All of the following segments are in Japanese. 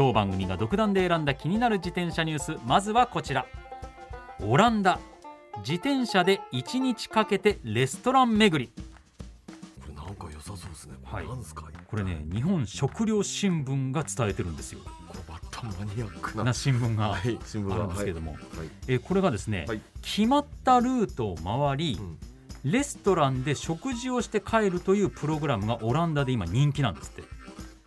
当番組が独断で選んだ気になる自転車ニュース。まずはこちら。オランダ。自転車で1日かけてレストラン巡り。これなんか良さそうですね。はい。なんすか？これね日本食料新聞が伝えてるんですよ。これまたマニアックな。な新聞があが。るんですけども、はい。えーこれがですね、はい。決まったルートを回り、うん。レストランで食事をして帰るというプログラムがオランダで今人気なんですって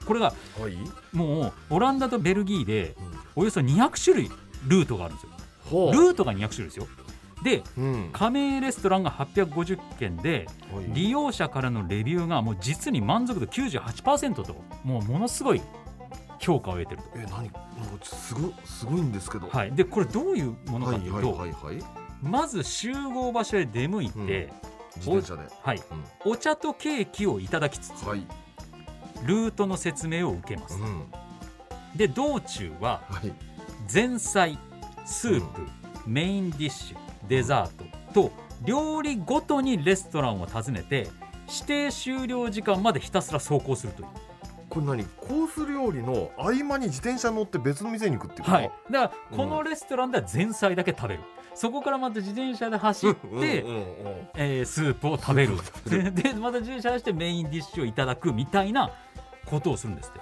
これがはい。もうオランダとベルギーでおよそ200種類ルートがあるんですよ。ほルートが200種類ですよ。でうん。加盟レストランが850件ではい。利用者からのレビューがもう実に満足度98%ともうものすごい評価を得てると。え何？なんかすごすごいんですけど。はい、でこれどういうものかというと、まず集合場所へ出向いて、自転車で。はい、お茶とケーキをいただきつつ、はいルートの説明を受けます。う。ん。で道中ははい。前菜スープ、メインディッシュデザートと料理ごとにレストランを訪ねて指定終了時間までひたすら走行するという、これ何？コース料理の合間に自転車乗って別の店に行くっていうはい、だからこのレストランでは前菜だけ食べる、そこからまた自転車で走って、うんうんうんうん。えースープを食べる。でまた自転車でしてメインディッシュをいただくみたいなことをするんですって。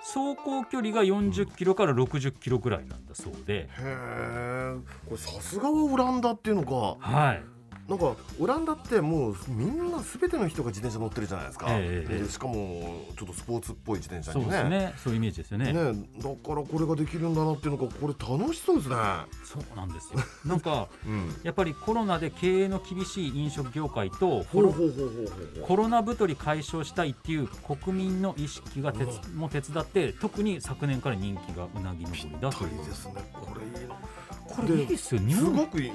走行距離が40キロから60キロぐらいなんだそうで、へえこれさすがはオランダっていうのか。はいなんかオランダってもうみんなすべての人が自転車乗ってるじゃないですか、ええええでしかもちょっとスポーツっぽい自転車そうにねですね。そういうイメージですよね。ねだからこれができるんだなっていうのがこれ楽しそうですね。そうなんですよ。なんか うん。やっぱりコロナで経営の厳しい飲食業界とコロナ太り解消したいっていう国民の意識がてつうも手伝って特に昨年から人気がうなぎ登りだとう。いうですね。これいいな。これいいですよ。日す本ごくいい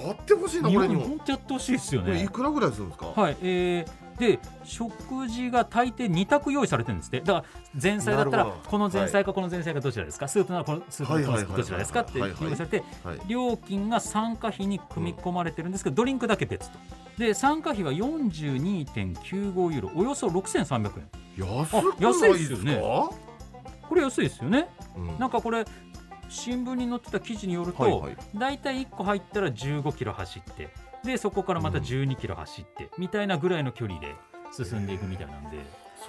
やってほしいな日これにも。本本当やってほしいですよね。いくらぐらいするんですか？はいえーで食事が大抵2択用意されてるんですって。だから前菜だったらこの前菜かこの前菜かどちらですか、スープならこのスープのはいはいはいどちらですか？ってはいはい用意されてはい。料金が参加費に組み込まれてるんですけど、ドリンクだけ別と。で参加費は42.95ユーロ。およそ6300円。安い安いですよこれ安いですよね。うん。なんかこれ新聞に載ってた記事によると、はいはい。だいたい1個入ったら15キロ走ってでそこからまた12キロ走って、みたいなぐらいの距離で進んでいくみたいなんで、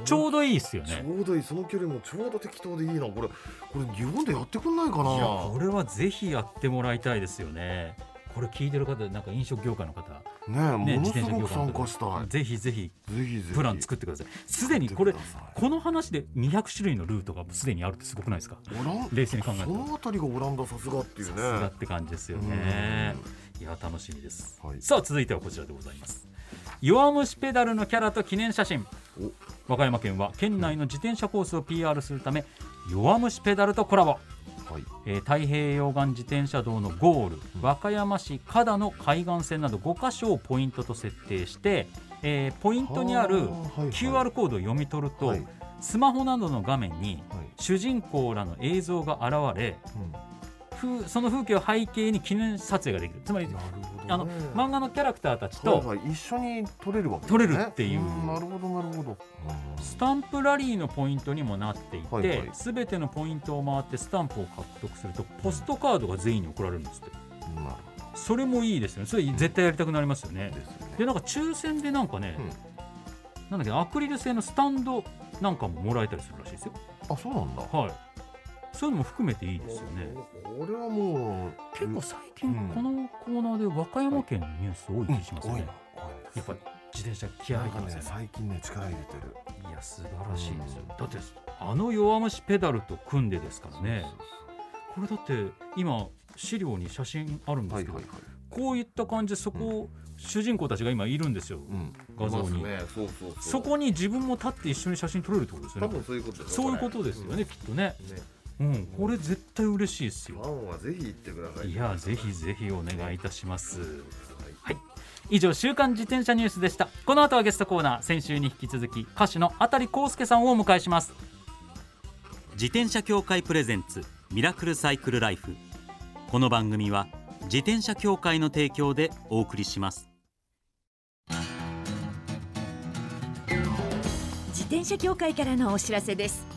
ちょうどいいですよちね。ょうどいいその距離もちょうど適当でいいな。これこれ日本でやってくんないかな？いやこれはぜひやってもらいたいですよね。これ聞いてる方なんか飲食業界の方、ねえね、ものすごく自転車業界参加したい。ぜひぜひぜひぜひ。プラン作ってください。すでにこれこの話で200種類のルートがすでにあるってすごくないですか？オラン冷静に考えると。そのあたりがオランダさすがっていうね。さすがって感じですよね。いや楽しみです、はい。さあ続いてはこちらでございます。弱虫ペダルのキャラと記念写真。和歌山県は県内の自転車コースを PR するため弱虫ペダルとコラボ、はい。えー太平洋岸自転車道のゴール和歌山市加田の海岸線など5カ所をポイントと設定して、えーポイントにある QR コードを読み取ると、はい。スマホなどの画面にはい。主人公らの映像が現れ風その風景を背景に記念撮影ができる。つまりね。あの漫画のキャラクターたちと一緒に撮れるわけです撮ねれるっていう。んなるほどなるほど。スタンプラリーのポイントにもなっていはいはい。てすべ、てのポイントを回ってスタンプを獲得するとポストカードが全員に送られるんですって。それもいいですよね。それ絶対やりたくなりますよね。ほどですよね。でなんか抽選でなんかね、うん。なんだっけアクリル製のスタンドなんかももらえたりするらしいですよ。あそうなんだ。はいそういうのも含めていいですよね。これはもう結構最近うん。このコーナーで和歌山県のニュース多い気しますよね、多いなやっぱり自転車気合入ってますよねね最近ね力入れてる。いや素晴らしいですよ、うん。だってあの弱虫ペダルと組んでですからね。これだって今資料に写真あるんですけど、こういった感じでそこ、主人公たちが今いるんですよ、うん。画像に。そこに自分も立って一緒に写真撮れるってことですよね。多分そういうことだよそういうことですよね、きっとねうん、これ絶対嬉しいですよ。ファンはぜひ行ってくださいいやぜひぜひお願いいたします。はい。以上週刊自転車ニュースでした。この後はゲストコーナー先週に引き続き歌手のあたりこうすけさんをお迎えします。自転車協会プレゼンツミラクルサイクルライフ。この番組は自転車協会の提供でお送りします。自転車協会からのお知らせです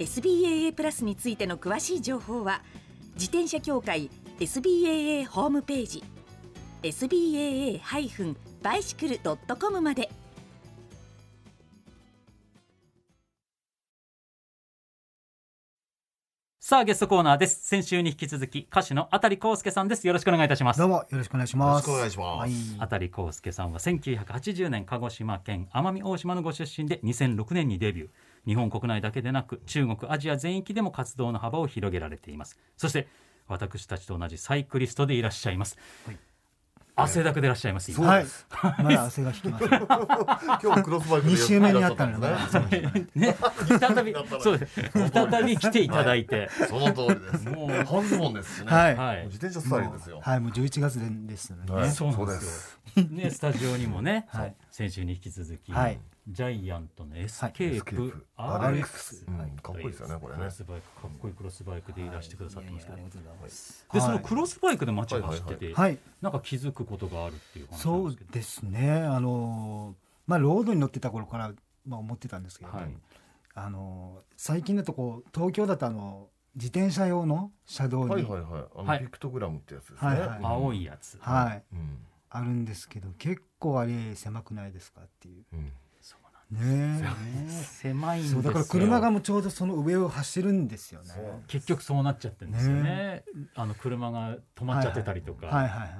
SBAA プラスについての詳しい情報は自転車協会 SBAA ホームページ SBAA-bicycle.com まで。さあゲストコーナーです。先週に引き続き歌手のあたりこうすけさんです。よろしくお願いいたします。どうもよろしくお願いします。よろしくお願いします。はい。あたりこうすけさんは1980年鹿児島県奄美大島のご出身で2006年にデビュー日本国内だけでなく中国アジア全域でも活動の幅を広げられています。そして私たちと同じサイクリストでいらっしゃいます、汗だくでいらっしゃ今。はい。まだ汗が引きます。今日はクロスバイクで二週目にあったんね ね、再 びそうです。再び来ていただいて、その通りです。もう。半ズボンですしね。はい。はい。自転車スタイルですよ。はい、もう11月ですね。はい。そうなんですねスタジオにもね、はい。先週に引き続き、はい GIANT の Escape RX、うんかっこいいですよねこれね。クロスバイクかっこいいクロスバイクでいらしてくださってますけど、い。やい。でそのはいクロスバイクで街を走ってて、はい、なんか気づくことがあるっていう話そうですね。あのまあロードに乗ってた頃からまあ思ってたんですけど、はい。あの最近だとこう東京だとあの自転車用の車道に、はいはいはい。あはい。のピクトグラムってやつですね。はいはい。青いやつ、はい。うん。あるんですけど結構あれ狭くないですかっていう。うんね狭いんですよそうだから車がもうちょうどその上を走るんですよね。そう結局そうなっちゃってるんですよねあの車が止まっちゃってたりとか、はいはいはい。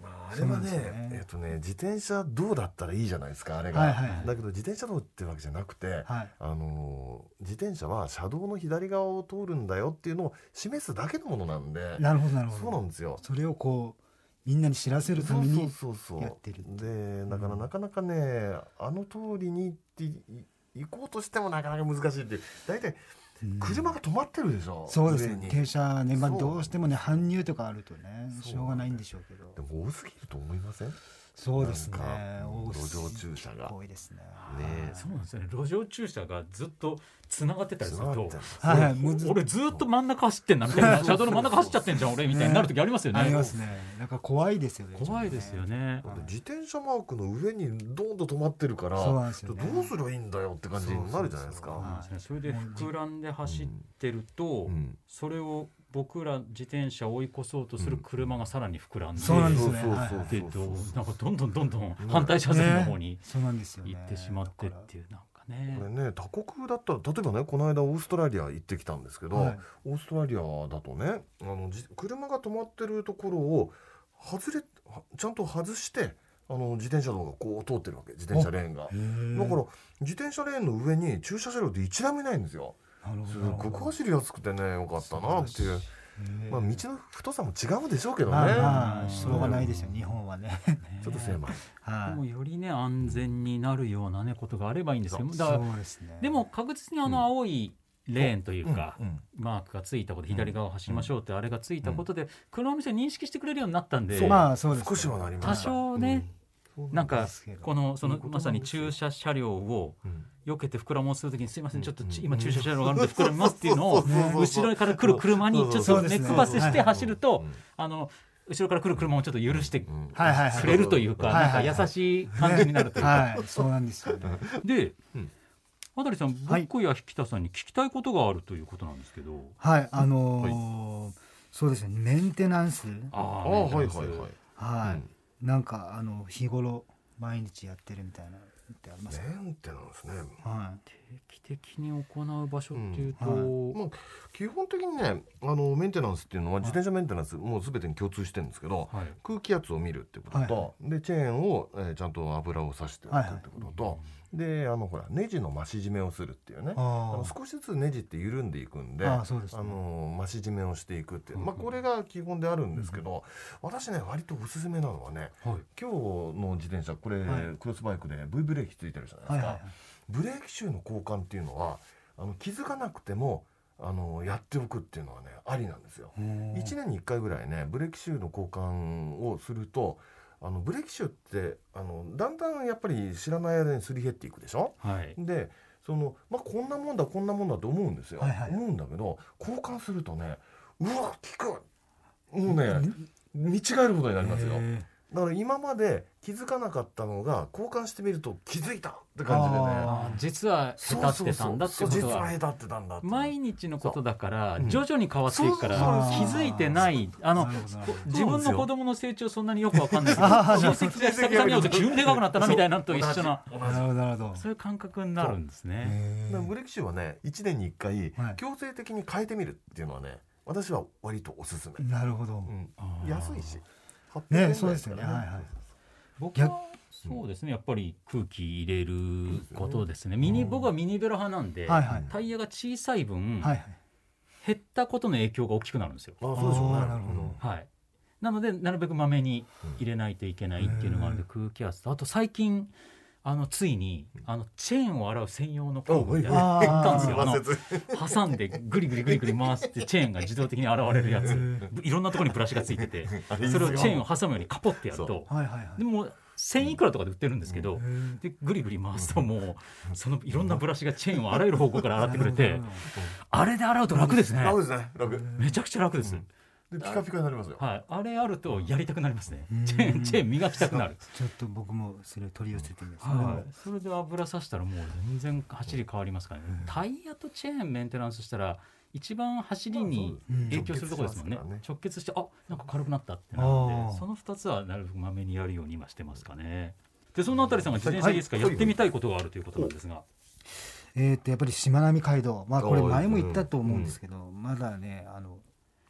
まああれはねねえっとね自転車道だったらいいじゃないですかあれが、はいはいはいだけど自転車道ってわけじゃなくて、はい。あのー自転車は車道の左側を通るんだよっていうのを示すだけのものなんでなるほどなるほど。そうなんですよ。それをこうみんなに知らせるためにそうそうやってるでだからなかなかね、あの通りに行ってい行こうとしてもなかなか難しいっていう。大体うん。車が止まってるでしょ、そうですね。停車ねまあどうしてもね搬入とかあるとねしょうがないんでしょうけど。でも多すぎると思いません？ねそうですね。路上駐車が。多いですね。え。そうなんですよね。路上駐車がずっとつながってたりする。と。俺ずっと真ん中走ってんなみたいな 車道の真ん中走っちゃってんじゃん俺みたいになる時ありますよね。ありますね。なんか怖いですよね怖いですよね。自転車マークの上にドーンと止まってるからどうすればいいんだよって感じになるじゃないですか。それで膨らんで走ってると、うんそれを僕ら自転車を追い越そうとする車がさらに膨らんで、そうなんですよねでどうなんかどんどんどんどん反対車線の方にそうなんですよね。行ってしまってっていうなんかね。これね他国だったら例えばねこの間オーストラリア行ってきたんですけど、はい。オーストラリアだとねあのじ車が止まってるところを外れはちゃんと外してあの自転車道がこう通ってるわけ。自転車レーンが。だから自転車レーンの上に駐車車両って一台もいないんですよ。すごく走りやすくてねよかったなっていう。まあ道の太さも違うでしょうけどね。しょうがないですよ日本はね。ちょっと狭い。はでもよりね安全になるようなねことがあればいいんですけどうですね。でも確実にあの青いレーンというか、うん。うん。マークがついたことで左側を走りましょうってあれがついたことで、車の店を認識してくれるようになったんで、まあそうですね。少しはなりました。多少ねうん、なんかこのそのまさに駐車車両をうん避けて膨らもうするときにすいませんちょっと今駐車場があるんで膨らみますっていうのを後ろから来る車にちょっとネックバスして走るとうん。あの後ろから来る車もちょっと許してくれるというかなんか優しい感じになるというか。はい。そうなんですよね。でうん。渡さんはい。僕や引田さんに聞きたいことがあるということなんですけど。はいあのーそうですね。メンテナンス。あああはい。はいはいはい、うんなんかあの日頃毎日やってるみたいな。のってありますか、メンテナンスね。は定期的に行う場所っていうと、うんまあ、基本的にねあのメンテナンスっていうのは自転車メンテナンスもう全てに共通してるんですけど、はい。空気圧を見るってことと、はい。でチェーンを、えーちゃんと油をさしておくってことと、であのほらネジの増し締めをするっていうね。い、ああの少しずつネジって緩んでいくんであそうですね。あの増し締めをしていくっていう、うんまあ、これが基本であるんですけど、私ね割とおすすめなのはねはい。今日の自転車これ、はい。クロスバイクで V ブレーキついてるじゃないですか、はいはいはいブレーキシューの交換っていうのはあの気づかなくてもあのやっておくっていうのはねありなんですよ。1年に1回ぐらいねブレーキシューの交換をするとあのブレーキシューってあのだんだんやっぱり知らない間にすり減っていくでしょ？はい。でその、まあ、こんなもんだこんなもんだと思うんですよ、はいはい。思うんだけど交換するとねうわ効く。もうね見違えることになりますよ。へだから今まで気づかなかったのが交換してみると気づいたって感じでね。実は下手ってたんだってことは。そうそう実は下手ってたんだ毎日のことだからうん徐々に変わっていくから気づいてない。あの自分の子供の成長そんなによくわかんないけど親戚が久々に会うと急にでかくなったなみたいなのと一緒な同じなるほどなるほどそういう感覚になるんですね。へだからブレーキシューはね1年に1回はい。強制的に変えてみるっていうのはね私は割とおすすめ、ーなるほど、安いし。800ね円そうですよね。はいはい。僕はそうですね。やっぱり空気入れることですね。ミニ僕はミニベロ派なんではいはい。タイヤが小さい分はいはい。減ったことの影響が大きくなるんですよ。あそうでしょうね。なるほど。はい、なのでなるべくまめに入れないといけないっていうのがあるので空気圧とあと最近あのついにあのチェーンを洗う専用の工具みたいなのあーがったんですよ。あの挟んでグリグリグリグリ回してチェーンが自動的に現れるやつ。いろんなところにブラシがついててそれをチェーンを挟むようにカポってやると。はいはいはい。でも1000いくらとかで売ってるんですけどでグリグリ回すともうそのいろんなブラシがチェーンをあらゆる方向から洗ってくれてあれで洗うと楽ですね。楽ですね。楽。めちゃくちゃ楽です。でピカピカになりますよ。はい、あれあるとやりたくなりますね。うん。チェーン、チェーン磨きたくなる。ちょっと僕もそれを取り寄せてみます、はい、それで油さしたらもう全然走り変わりますからね。タイヤとチェーンメンテナンスしたら一番走りに影響するところですもんね。直結してあなんか軽くなったってなるので、その二つはなるべくまめにやるように今してますかね。でそのあたりさんが自転車ですか、はいやってみたいことがあるということなんですが。えー、とやっぱりしまなみ海道。まあこれ前も言ったと思うんですけど、まだねあの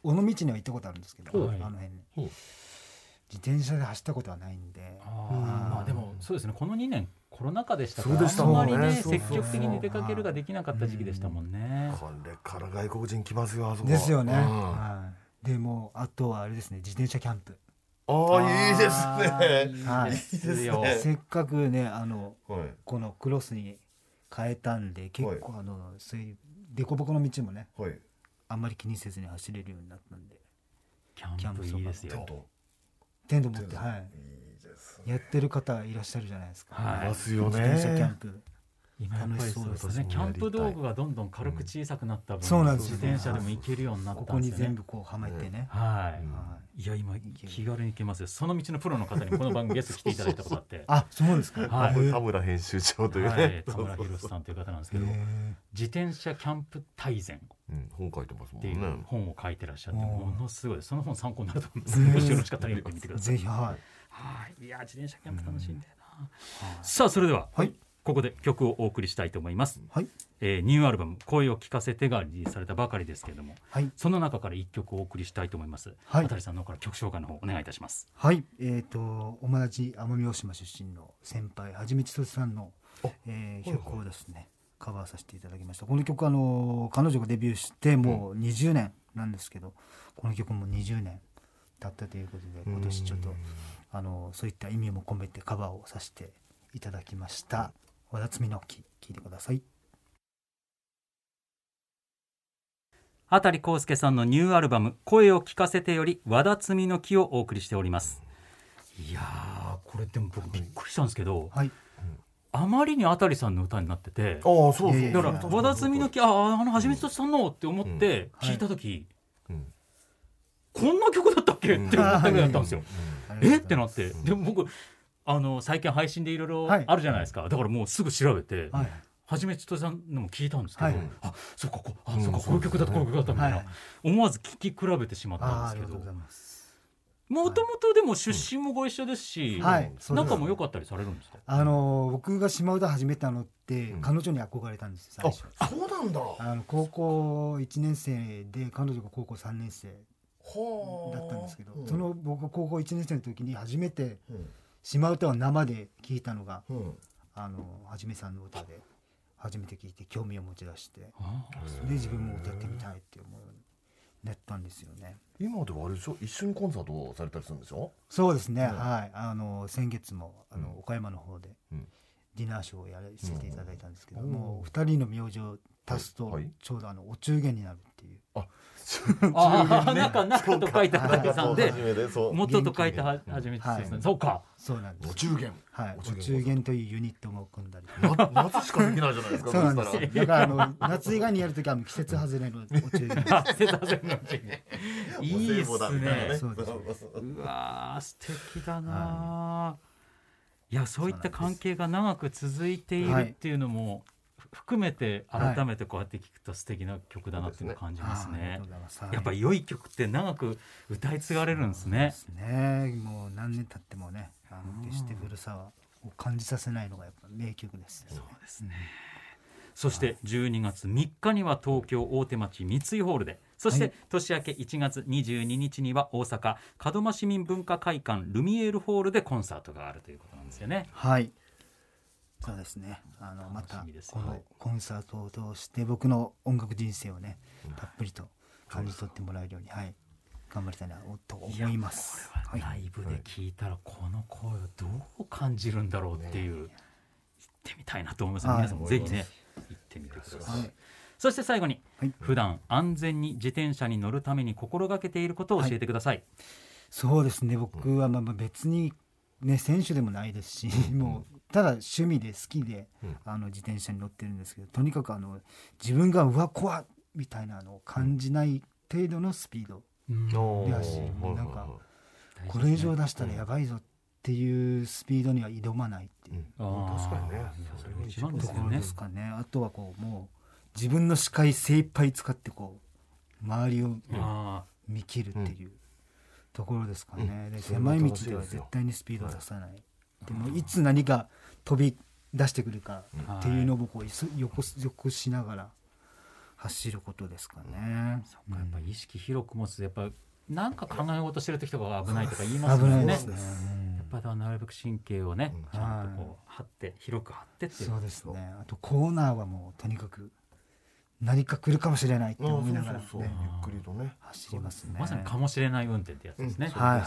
尾道には行ったことあるんですけど、はい。あの辺に。自転車で走ったことはないんで。まあでもそうですね。この2年コロナ禍でしたからあんまりもんね積極的に出かけるができなかった時期でしたもんね。これから外国人来ますよあそこですよね、うん。はい、でもあとはあれですね。自転車キャンプ。ああいいですね。はい。いいですよ。せっかくねあのはい。このクロスに変えたんで結構あのそういう凸凹の道もねはいあんまり気にせずに走れるようになったんで。キャンプいいですよ。テントテント持ってはい。いいですね。やってる方いらっしゃるじゃないですか、はいいますよね。自転車キャンプ。今やっぱりそうですね。楽しキャンプ道具がどんどん軽く小さくなった分、そうなんですよ。自転車でも行けるようになっここにたんですよね。全部こうはめてね、はい。うん。はい。い。や今気軽に行けますよ。その道のプロの方にこの番組ゲスト来ていただいたことあって。あそうですか？はい。田村編集長というはい。ね、田村博さんという方なんですけど、へ自転車キャンプ大全。っうん、本書いてますもんね。本を書いてらっしゃって、うん。ものすごいその本参考になると思うんです。うんもしよろしかったら読んでみてくーださい。ぜひははい、いや自転車キャンプ楽しいんだよな。さあそれでは、はい。ここで曲をお送りしたいと思います。いはい。えーニューアルバム「声を聞かせて」がリリースされたばかりですけれどもはい。その中から一曲お送りしたいと思います。はい。渡さんの方から曲紹介の方お願いいたします。はい。えっ、と友達奄美大島出身の先輩はじめちとしさんのあ、えー曲をですねカバーさせていただきました。この曲あの彼女がデビューしてもう20年なんですけど、この曲も20年経ったということで今年ちょっとあのそういった意味も込めてカバーをさせていただきました。和田摘みの木聞いてください。あたりこうすけさんのニューアルバム「声を聞かせて」より和田摘みの木をお送りしております。いやーこれでも僕びっくりしたんですけど、はいあまりにあたりさんの歌になっててああそうそうだから和田摘の木あああのはじめとさんのって思って聞いた時、うん。こんな曲だったっけ？って思ったぐらいだったんですよ。え？ってなって。うん。でも僕あの最近配信でいろいろはい。あるじゃないですか、だからもうすぐ調べて、はじめちとさんのも聞いたんですけど、はい。あそうかこうあうん。そうかこういう曲だったこういう曲だったみたいな、はい思わず聞き比べてしまったんですけどもともとでも出身もご一緒ですし、はい。仲も良かったりされるんですか？あの僕が島唄始めたのってうん。彼女に憧れたんです最初。あそうなんだ。はあの高校1年生で彼女が高校3年生あだったんですけどうん。その僕が高校1年生の時に初めてうん。島唄を生で聞いたのがうん。あのはじめさんの歌で初めて聞いて興味を持ち出してあで自分も歌ってみたいって思うようになったんですよね。今ではあれでしょ？一緒にコンサートをされたりするんでしょ？そうですね、うん。はい。あの先月もあの、うん。岡山の方でうん。ディナーショーをやらせていただいたんですけど、うん。もう二人の名字を足すと、ちょうどあのお中元になるっていう。あー中 中と書いてさんで元と書いてはじめそうか。そうなんです。お中元。はい、おお中元。中元というユニットも組んだりな夏しかできないじゃないですか そうなんです。だからあの夏以外にやるときは季節外れのお中元。あ瀬田線のうちにいいっすね。そうです。うわー素敵だな、い、やそういった関係が長く続いているっていうのも含めて改めてこうやって聞くと素敵な曲だなっていうのを感じますね。すはい。やっぱり良い曲って長く歌い。継がれるんですねすね。もう何年経ってもねあの決して古さはを感じさせないのがやっぱ名曲ですよそうですねそして12月3日には東京大手町三井ホールでそしてはい年明け1月22日には大阪門真市民文化会館ルミエールホールでコンサートがあるということなんですよね。はいそうですね。あのまたこはい。のコンサートを通して僕の音楽人生をねたっぷりと感じ取ってもらえるようにはい。頑張りたいなと思います。これはライブで聞いたらこの声をどう感じるんだろうっていう、行ってみたいなと思います、はい。皆さんもぜひね行ってみてください、はい。そして最後にはい。普段安全に自転車に乗るために心がけていることを教えてください、そうですね。僕はまあまあ別にね選手でもないですしもうただ趣味で好きでうん。あの自転車に乗ってるんですけどとにかくあの自分がうわ怖っみたいなのを感じない程度のスピード。うん。おー。いやしはいなんかこれ以上出したらやばいぞっていうスピードには挑まないっていう。あー。確かにね。ところですかね。あとはこうもう自分の視界精一杯使ってこう周りをあ見切るっていうところですかね、で狭い道では絶対にスピードを出さない、でもいつ何が飛び出してくるかーっていうのをこういそ横横しながら走ることですかね、そっかやっぱ意識広く持つとやっぱなんか考え事してる時とかが危ないとか言いますもんね。危ないですね。やっぱなるべく神経をね、うん。ちゃんとこう張って広く張ってっていう。そうですね。あとコーナーはもうとにかく何か来るかもしれないって思いながら、ね、ゆっくりとね。走りますね。まさにかもしれない運転ってやつですね、うん。はいはい、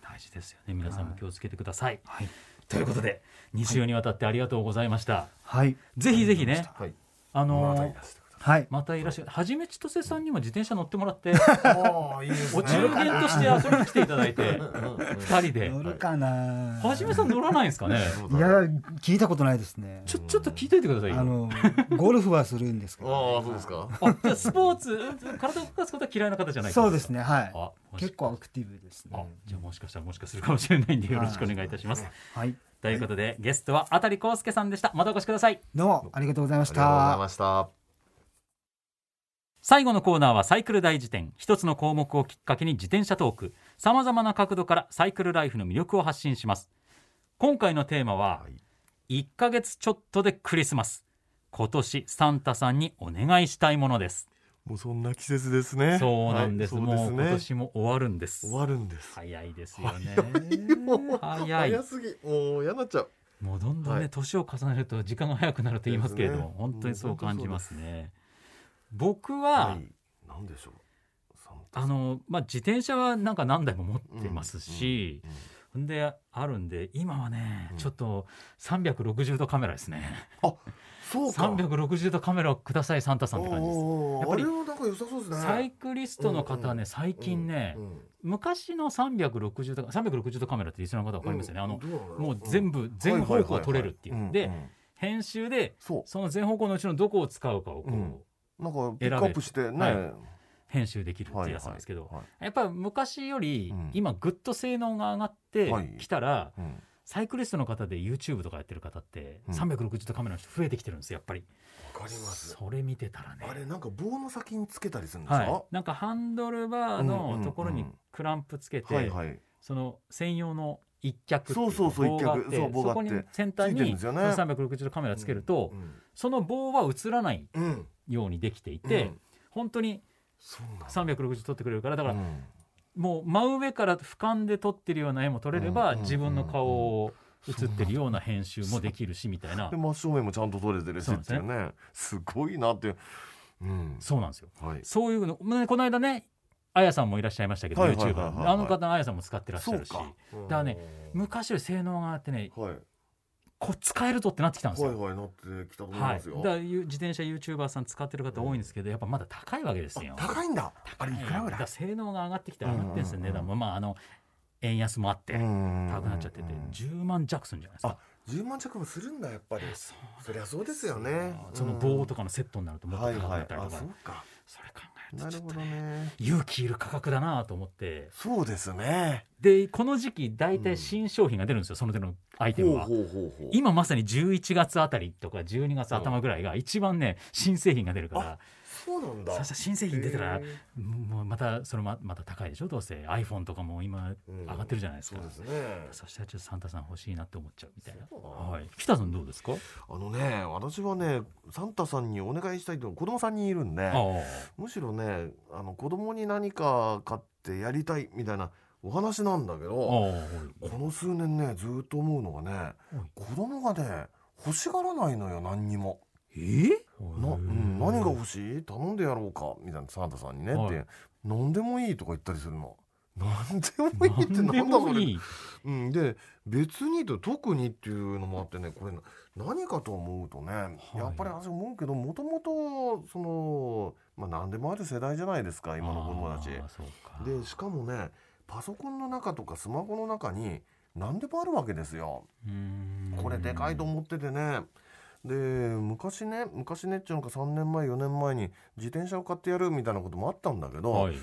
大事ですよね。皆さんも気をつけてください、はい、ということで2週にわたってありがとうございました、はい、ぜひぜひねはい。あのーはい、またいらっしゃるはじめちとせさんにも自転車乗ってもらってお中元として遊びに来ていただいてうんうん2人で。乗るかな、はじめさん乗らないんですかね？いや聞いたことないですね。ちょちょっと聞いといてくださいよ。あのゴルフはするんですけど、ああそうですか。あじゃあスポーツうん体を動かすことは嫌いな方じゃないそうですねはい。結構アクティブですあねじゃあもしかしたらもしかするかもしれないんでよろしくお願いいたします。はい。ということでゲストはあたりこうすけさんでした。またお越しください。どうもありがとうございましありがとうございたました最後のコーナーはサイクル大辞典。一つの項目をきっかけに自転車トーク。さまざまな角度からサイクルライフの魅力を発信します。今回のテーマははい1ヶ月ちょっとでクリスマス。今年サンタさんにお願いしたいものです。もうそんな季節ですねそうなんです。はいですね今年も終わるんです。終わるんです早いですよね。もう早い早。すぎもう嫌になっちゃうもうどんどんねはい年を重ねると時間が早くなると言いますけれども、ね本当にそう感じますね。僕はは、い。なんでしょう？あのまあ自転車はなんか何台も持ってますし、であるんで今はね、うん。ちょっと360度カメラですね。そうか。360度カメラをくださいサンタさんって感じです。ね。サイクリストの方はね、うん最近ね、うん昔の360度360度カメラってリスナーの方分かりますよね、あのもう全部全方向撮れるっていう、でんん編集でそその全方向のうちのどこを使うかをこう、うん。うなんかピックアップしてね、はい。編集できるっていうやつなんですけど、はいはいやっぱり昔よりうん。今ぐっと性能が上がってはい。きたら、うん。サイクリストの方で YouTube とかやってる方ってうん。360度カメラの人増えてきてるんですよやっぱり。わかります。それ見てたらね。あれなんか棒の先につけたりするんですか、はい、なんかハンドルバーのところにクランプつけて、その専用の一脚っていそうそうそう棒があって一脚そう棒があって。そこに先端にですよね。その360度カメラつけると、うん。その棒は映らない。うん、うんようにできていて、うん。本当にそうなんだ。360撮ってくれるからだから、うん。もう真上から俯瞰で撮ってるような絵も撮れれば、うん。自分の顔を映ってるような編集もできるしみたいな。で真正面もちゃんと撮れてるしっていう。ねすごいなってう。んそう。なんですよはいそう。いう。のねこの間ねあやさんもいらっしゃいましたけど、はいはいはいはいはいあの方のあやさんも使ってらっしゃるしだからね昔より性能があってねはいこう使えるとってなってきたんですよ。はいはいなってきたと思いはい、ますよ、だからゆ自転車 YouTuber さん使ってる方多いんですけど、やっぱまだ高いわけですよ。あ高いんだ。あれいくらぐだかららい性能が上がってきて上がってんですよ、値段も。まああの円安もあってうん高くなっちゃってて10万弱するんじゃないですか。10万弱もするんだやっぱり。そりゃそうですよね。その棒とかのセットになるともっと高くはいはないったりとか、あそうか。それ考なるほどね。勇気いる価格だなと思って。そうですね。でこの時期大体新商品が出るんですよ、その手のアイテムは。今まさに11月あたりとか12月頭ぐらいが一番ね新製品が出るからそうなんだ。新製品出たらもうまたそれままた高いでしょ？どうせ。iPhone とかも今うん。上がってるじゃないですか、そうですね。そしたらちょっとサンタさん欲しいなって思っちゃうみたいな。はい。北さんどうですか？あのね私はねサンタさんにお願いしたいと子供さんにいるんでむしろねあの子供に何か買ってやりたいみたいなお話なんだけどこの数年ねずっと思うのがね子供がね欲しがらないのよ何にも。え？な、うん、何が欲しい？頼んでやろうか？みたいなサンタさんにね。はい。って何でもいいとか言ったりするの。何でもいいってなんだそれ。もいい。うん、で別にと特にっていうのもあってねこれ何かと思うとね、い。やっぱり私思うけどもともとその、まあ、何でもある世代じゃないですか今の子供たち。でしかもねパソコンの中とかスマホの中に何でもあるわけですよ。これでかいと思っててね。で昔ね昔ねっていうのか3年前4年前に自転車を買ってやるみたいなこともあったんだけど、はい。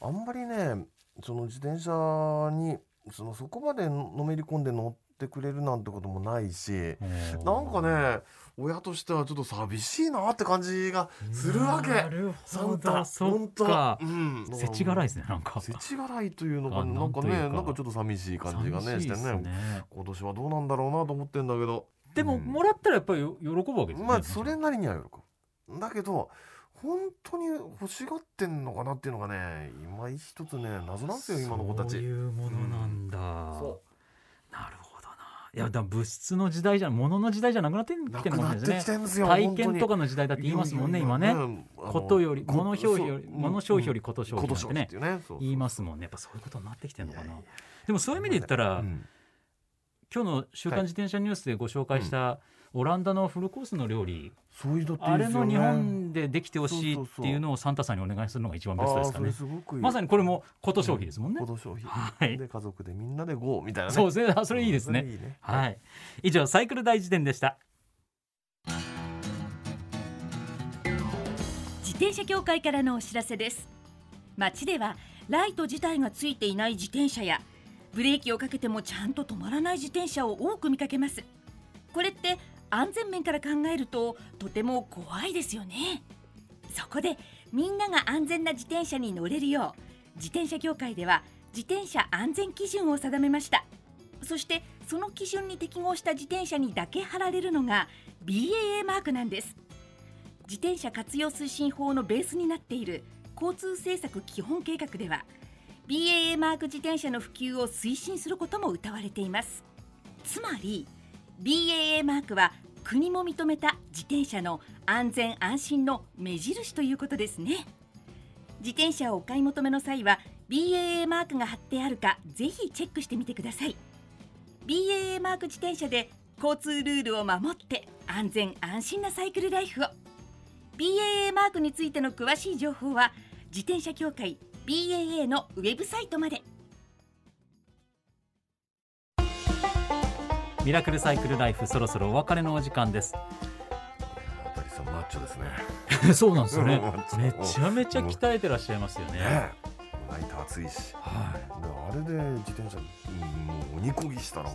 あんまりねその自転車にそのそこまでのめり込んで乗ってくれるなんてこともないしなんかね親としてはちょっと寂しいなって感じがするわけ。なるほど。そっ本当。かうん。世知辛いですねなんか。世知辛いというのかあなんか。ねなんかちょっと寂しい感じがね寂してね。今年はどうなんだろうなと思ってんだけどでもうん。もらったらやっぱりよ喜ぶわけですよねまあそれなりには喜ぶ。だけど本当に欲しがってんのかなっていうのがね今一つね謎なんですよ今の子たち。そういうものなんだ、そなるほどな。いやだ物質の時代じゃ物の時代じゃなくなってきてるもんですよ体験とかの時代だって言いますもんね今ね。ねことより物消費より物消費よりこと消費ってね。言いますもんね。やっぱそういうことになってきてるのかな。いやいや。でもそういう意味で言ったら、うん今日の「週刊自転車ニュース」でご紹介した、オランダのフルコースの料理。そういうのっていいあですよね。れの日本でできてほしいっていうのをサンタさんにお願いするのが一番ベストですかね。あーそれすごくいい。まさにこれもこと消費ですもんね、子供消費はい。で家族でみんなで GO みたいなね。そうですね。あそれいいですね。いいね。はい。以上サイクル大辞典でした。自転車協会からのお知らせです。街ではライト自体がついていない自転車やブレーキをかけてもちゃんと止まらない自転車を多く見かけます。これって安全面から考えるととても怖いですよね。そこでみんなが安全な自転車に乗れるよう自転車協会では自転車安全基準を定めました。そしてその基準に適合した自転車にだけ貼られるのが BAA マークなんです。自転車活用推進法のベースになっている交通政策基本計画では BAA マーク自転車の普及を推進することも謳われています。つまり BAA マークは国も認めた自転車の安全安心の目印ということですね。自転車をお買い求めの際は BAA マークが貼ってあるかぜひチェックしてみてください。BAA マーク自転車で交通ルールを守って安全安心なサイクルライフを。BAA マークについての詳しい情報は自転車協会 BAA のウェブサイトまで。ミラクルサイクルライフそろそろお別れのお時間です。あたりさんマッチョですね。そうなんですよね。うんめちゃめちゃ鍛えてらっしゃいますよね。ね。ライト暑いし。はであれで自転車うんもう鬼こぎしたら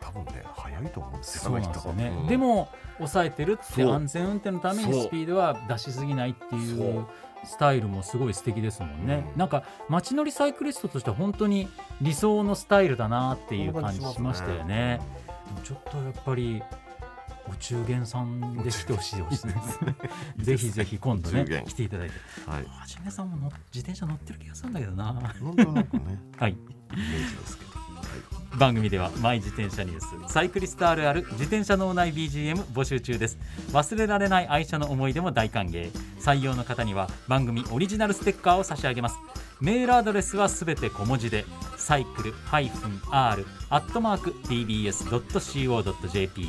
多分ね早いと思うんですよ。そうなんですよね、うん。でも抑えてるって安全運転のためにスピードは出しすぎないっていうスタイルもすごい素敵ですもんね、うんなんか街乗りサイクリストとしては本当に理想のスタイルだなっていう感じしましたよね。でもちょっとやっぱりお中元さんで来てほしいですね。ぜひぜひ今度ね来ていただいて。はい。はじめさんも乗自転車乗ってる気がするんだけどな。なんとなくね はい。イメージですけど、はい番組ではマイ自転車ニュースサイクリストあるある自転車脳内 BGM 募集中です。忘れられない愛車の思い出も大歓迎。採用の方には番組オリジナルステッカーを差し上げます。メールアドレスはすべて小文字でサイクル -r アットマーク tbs.co.jp